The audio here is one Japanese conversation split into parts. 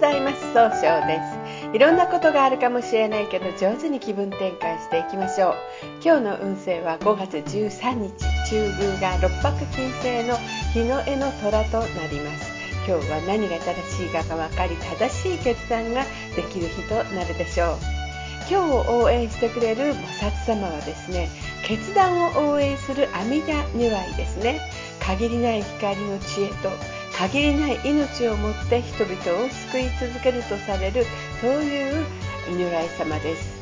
ございます総称ですいろんなことがあるかもしれないけど上手に気分転換していきましょう。今日の運勢は5月13日中宮が六白金星の日の絵の虎となります。今日は何が正しいかが分かり正しい決断ができる日となるでしょう今日を応援してくれる菩薩様はですね決断を応援する阿弥陀如来ですね。限りない光の知恵と限りない命をもって人々を救い続けるとされるそういう如来様です。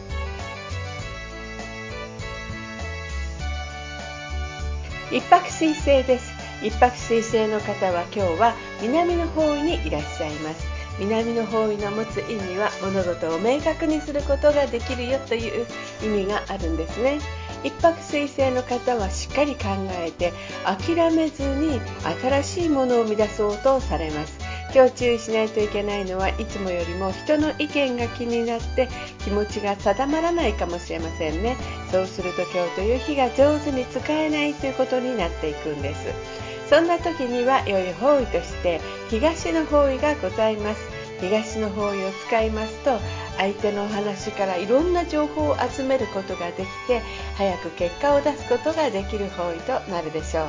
一泊水星です。一泊水星の方は今日は南の方位にいらっしゃいます。南の方位の持つ意味は物事を明確にすることができるよという意味があるんですね。一泊水星の方はしっかり考えて諦めずに新しいものを生み出そうとされます。今日注意しないといけないのはいつもよりも人の意見が気になって気持ちが定まらないかもしれませんね。そうすると今日という日が上手に使えないということになっていくんです。そんな時には良い方位として東の方位がございます東の方位を使いますと相手の話からいろんな情報を集めることができて早く結果を出すことができる方位となるでしょう。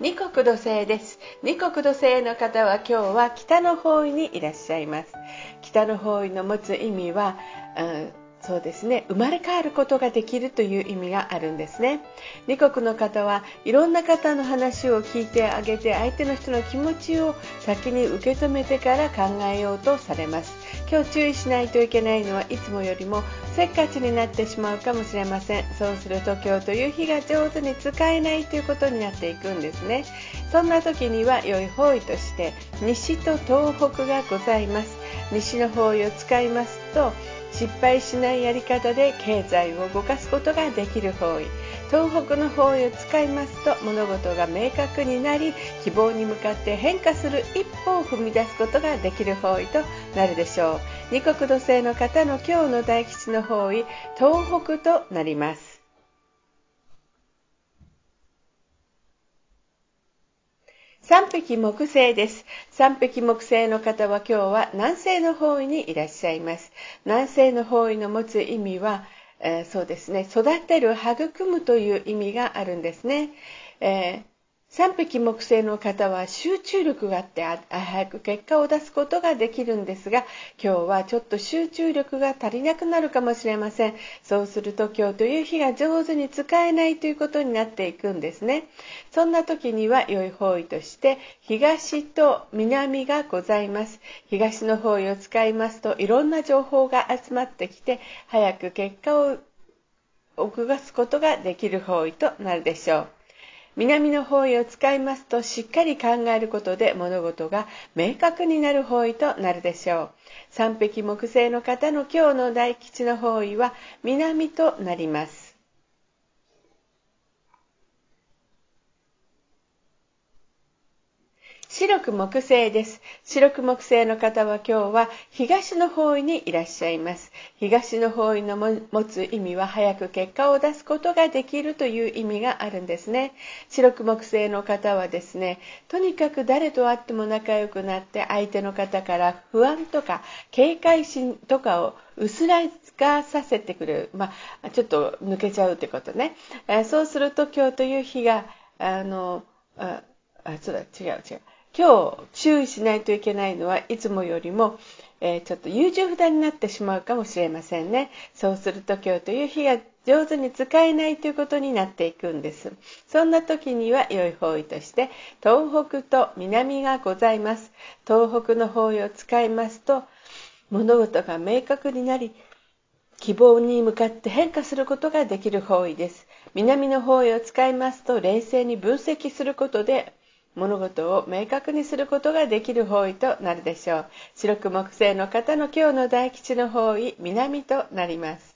二国土星です。二国土星の方は今日は北の方位にいらっしゃいます。北の方位の持つ意味は、うんそうですね。生まれ変わることができるという意味があるんですね。二国の方はいろんな方の話を聞いてあげて相手の人の気持ちを先に受け止めてから考えようとされます。今日注意しないといけないのはいつもよりもせっかちになってしまうかもしれません。そうすると今日という日が上手に使えないということになっていくんですね。そんな時には良い方位として西と東北がございます。西の方位を使いますと失敗しないやり方で経済を動かすことができる方位。東北の方位を使いますと物事が明確になり希望に向かって変化する一歩を踏み出すことができる方位となるでしょう。二国土星の方の今日の大吉の方位東北となります。三匹木星です。三匹木星の方は今日は南西の方位にいらっしゃいます。南西の方位の持つ意味は、えー、そうですね、育てる、育むという意味があるんですね。えー三匹木星の方は集中力があって早く結果を出すことができるんですが今日はちょっと集中力が足りなくなるかもしれません。そうすると今日という日が上手に使えないということになっていくんですね。そんな時には良い方位として東と南がございます。東の方位を使いますといろんな情報が集まってきて早く結果を動かすことができる方位となるでしょう。南の方位を使いますとしっかり考えることで物事が明確になる方位となるでしょう。三匹木星の方の今日の大吉の方位は南となります。白く木星です。白く木星の方は今日は東の方位にいらっしゃいます。東の方位の持つ意味は早く結果を出すことができるという意味があるんですね。白く木星の方はですね、とにかく誰と会っても仲良くなって相手の方から不安とか警戒心とかを薄らがさせてくれる。まあ、ちょっと抜けちゃうってことね。えそうすると今日という日が、あの、あ、あそうだ、違う違う。今日注意しないといけないのはいつもよりも、えー、ちょっと優柔不断になってしまうかもしれませんね。そうすると今日という日が上手に使えないということになっていくんです。そんな時には良い方位として東北と南がございます。東北の方位を使いますと物事が明確になり希望に向かって変化することができる方位です。南の方位を使いますと冷静に分析することで物事を明確にすることができる方位となるでしょう。白く木星の方の今日の大吉の方位、南となります。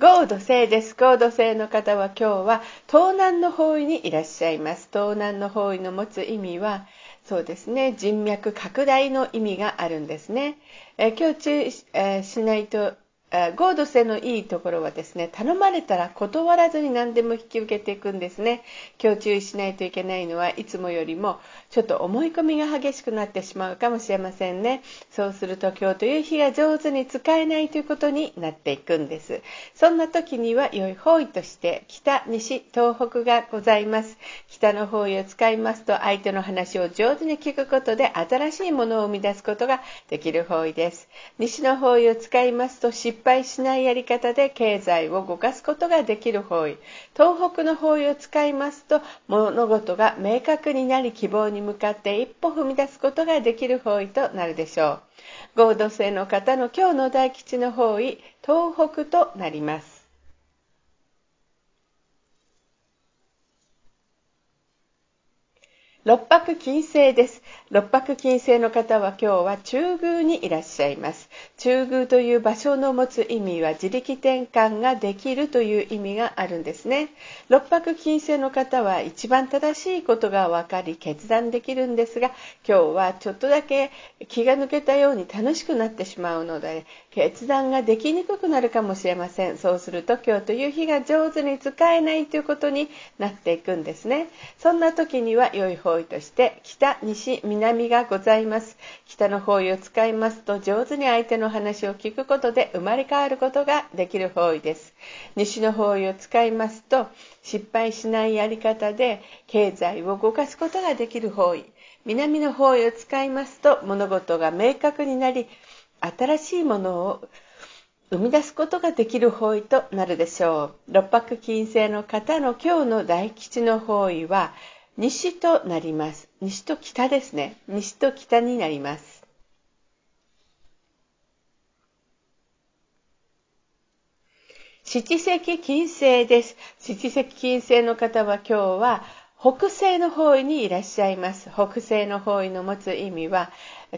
ゴード星です。ゴード星の方は今日は東南の方位にいらっしゃいます。東南の方位の持つ意味は、そうですね、人脈拡大の意味があるんですね。え今日注意し,、えしないと合同性のいいところはですね頼まれたら断らずに何でも引き受けていくんですね。今日注意しないといけないのはいつもよりもちょっと思い込みが激しくなってしまうかもしれませんね。そうすると今日という日が上手に使えないということになっていくんです。そんな時には良い方位として北西東北がございます。北の方位を使いますと相手の話を上手に聞くことで新しいものを生み出すことができる方位です。西の方位を使いますと失敗しないやり方で経済を動かすことができる方位。東北の方位を使いますと物事が明確になり希望に向かって一歩踏み出すことができる方位となるでしょう。合同性の方の今日の大吉の方位東北となります。六白金星です。六白金星の方は今日は中宮にいらっしゃいます。中宮という場所の持つ意味は自力転換ができるという意味があるんですね。六白金星の方は一番正しいことが分かり決断できるんですが、今日はちょっとだけ気が抜けたように楽しくなってしまうので、決断ができにくくなるかもしれません。そうすると今日という日が上手に使えないということになっていくんですね。そんな時には良い方方位として北、西、南がございます。北の方位を使いますと上手に相手の話を聞くことで生まれ変わることができる方位です。西の方位を使いますと失敗しないやり方で経済を動かすことができる方位。南の方位を使いますと物事が明確になり新しいものを生み出すことができる方位となるでしょう。六白金星の方の今日の大吉の方位は西となります。西と北ですね。西と北になります。七石金星です。七石金星の方は今日は北西の方位にいらっしゃいます。北西の方位の持つ意味は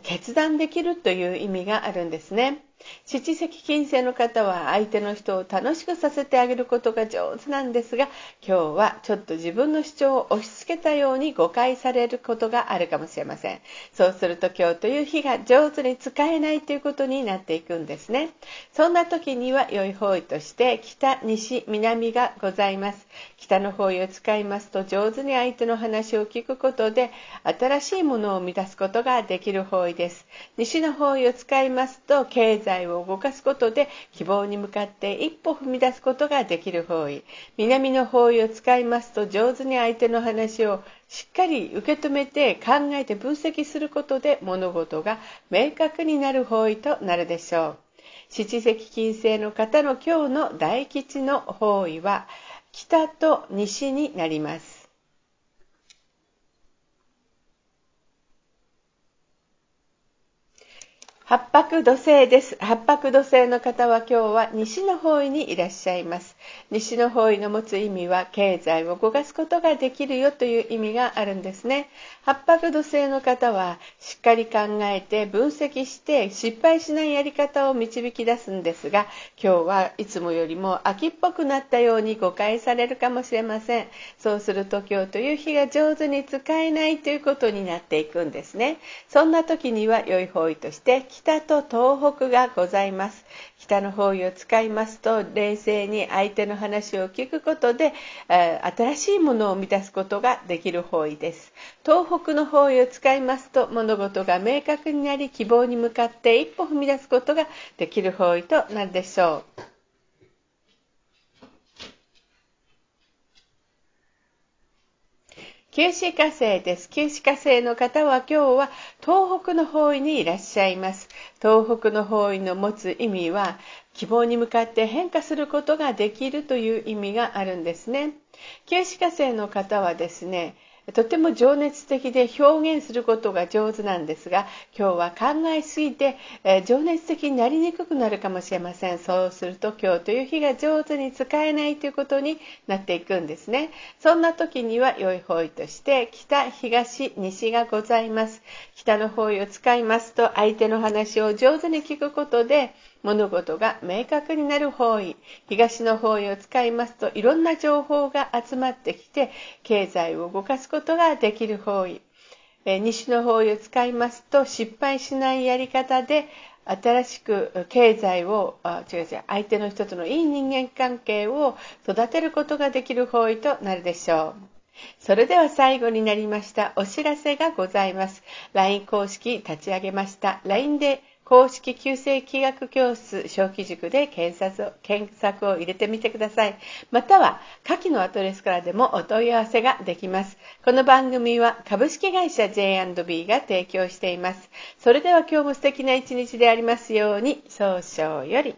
決断できるという意味があるんですね。七石金星の方は相手の人を楽しくさせてあげることが上手なんですが今日はちょっと自分の主張を押し付けたように誤解されることがあるかもしれません。そうすると今日という日が上手に使えないということになっていくんですね。そんな時には良い方位として北西南がございます。北の方位を使いますと上手に相手の話を聞くことで新しいものを生み出すことができる方位です。西の方位を使いますと経済を動かすことで希望に向かって一歩踏み出すことができる方位南の方位を使いますと上手に相手の話をしっかり受け止めて考えて分析することで物事が明確になる方位となるでしょう七石金星の方の今日の大吉の方位は北と西になります。八白土星です。八白土星の方は今日は西の方位にいらっしゃいます。西の方位の持つ意味は経済を動かすことができるよという意味があるんですね。八白土星の方はしっかり考えて分析して失敗しないやり方を導き出すんですが、今日はいつもよりも秋っぽくなったように誤解されるかもしれません。そうすると今日という日が上手に使えないということになっていくんですね。そんな時には良い方位として北と東北がございます。北の方位を使いますと冷静に相手の話を聞くことで新しいものを満たすことができる方位です。東北の方位を使いますと物事が明確になり希望に向かって一歩踏み出すことができる方位となるでしょう。九死火星です。九死火星の方は今日は東北の方位にいらっしゃいます。東北の方位の持つ意味は希望に向かって変化することができるという意味があるんですね。九死火星の方はですね、とても情熱的で表現することが上手なんですが今日は考えすぎて、え、情熱的になりにくくなるかもしれません。そうすると今日という日が上手に使えないということになっていくんですね。そんな時には良い方位として北東西がございます。北の方位を使いますと相手の話を上手に聞くことで物事が明確になる方位東の方位を使いますといろんな情報が集まってきて経済を動かすことができる方位西の方位を使いますと失敗しないやり方で新しく経済を違う違う相手の人とのいい人間関係を育てることができる方位となるでしょう。それでは最後になりましたお知らせがございます。LINE 公式立ち上げました。LINE で公式旧正規学教室小規塾で検索検索を入れてみてください。または下記のアドレスからでもお問い合わせができます。この番組は株式会社 J&B が提供しています。それでは今日も素敵な一日でありますように、早々より。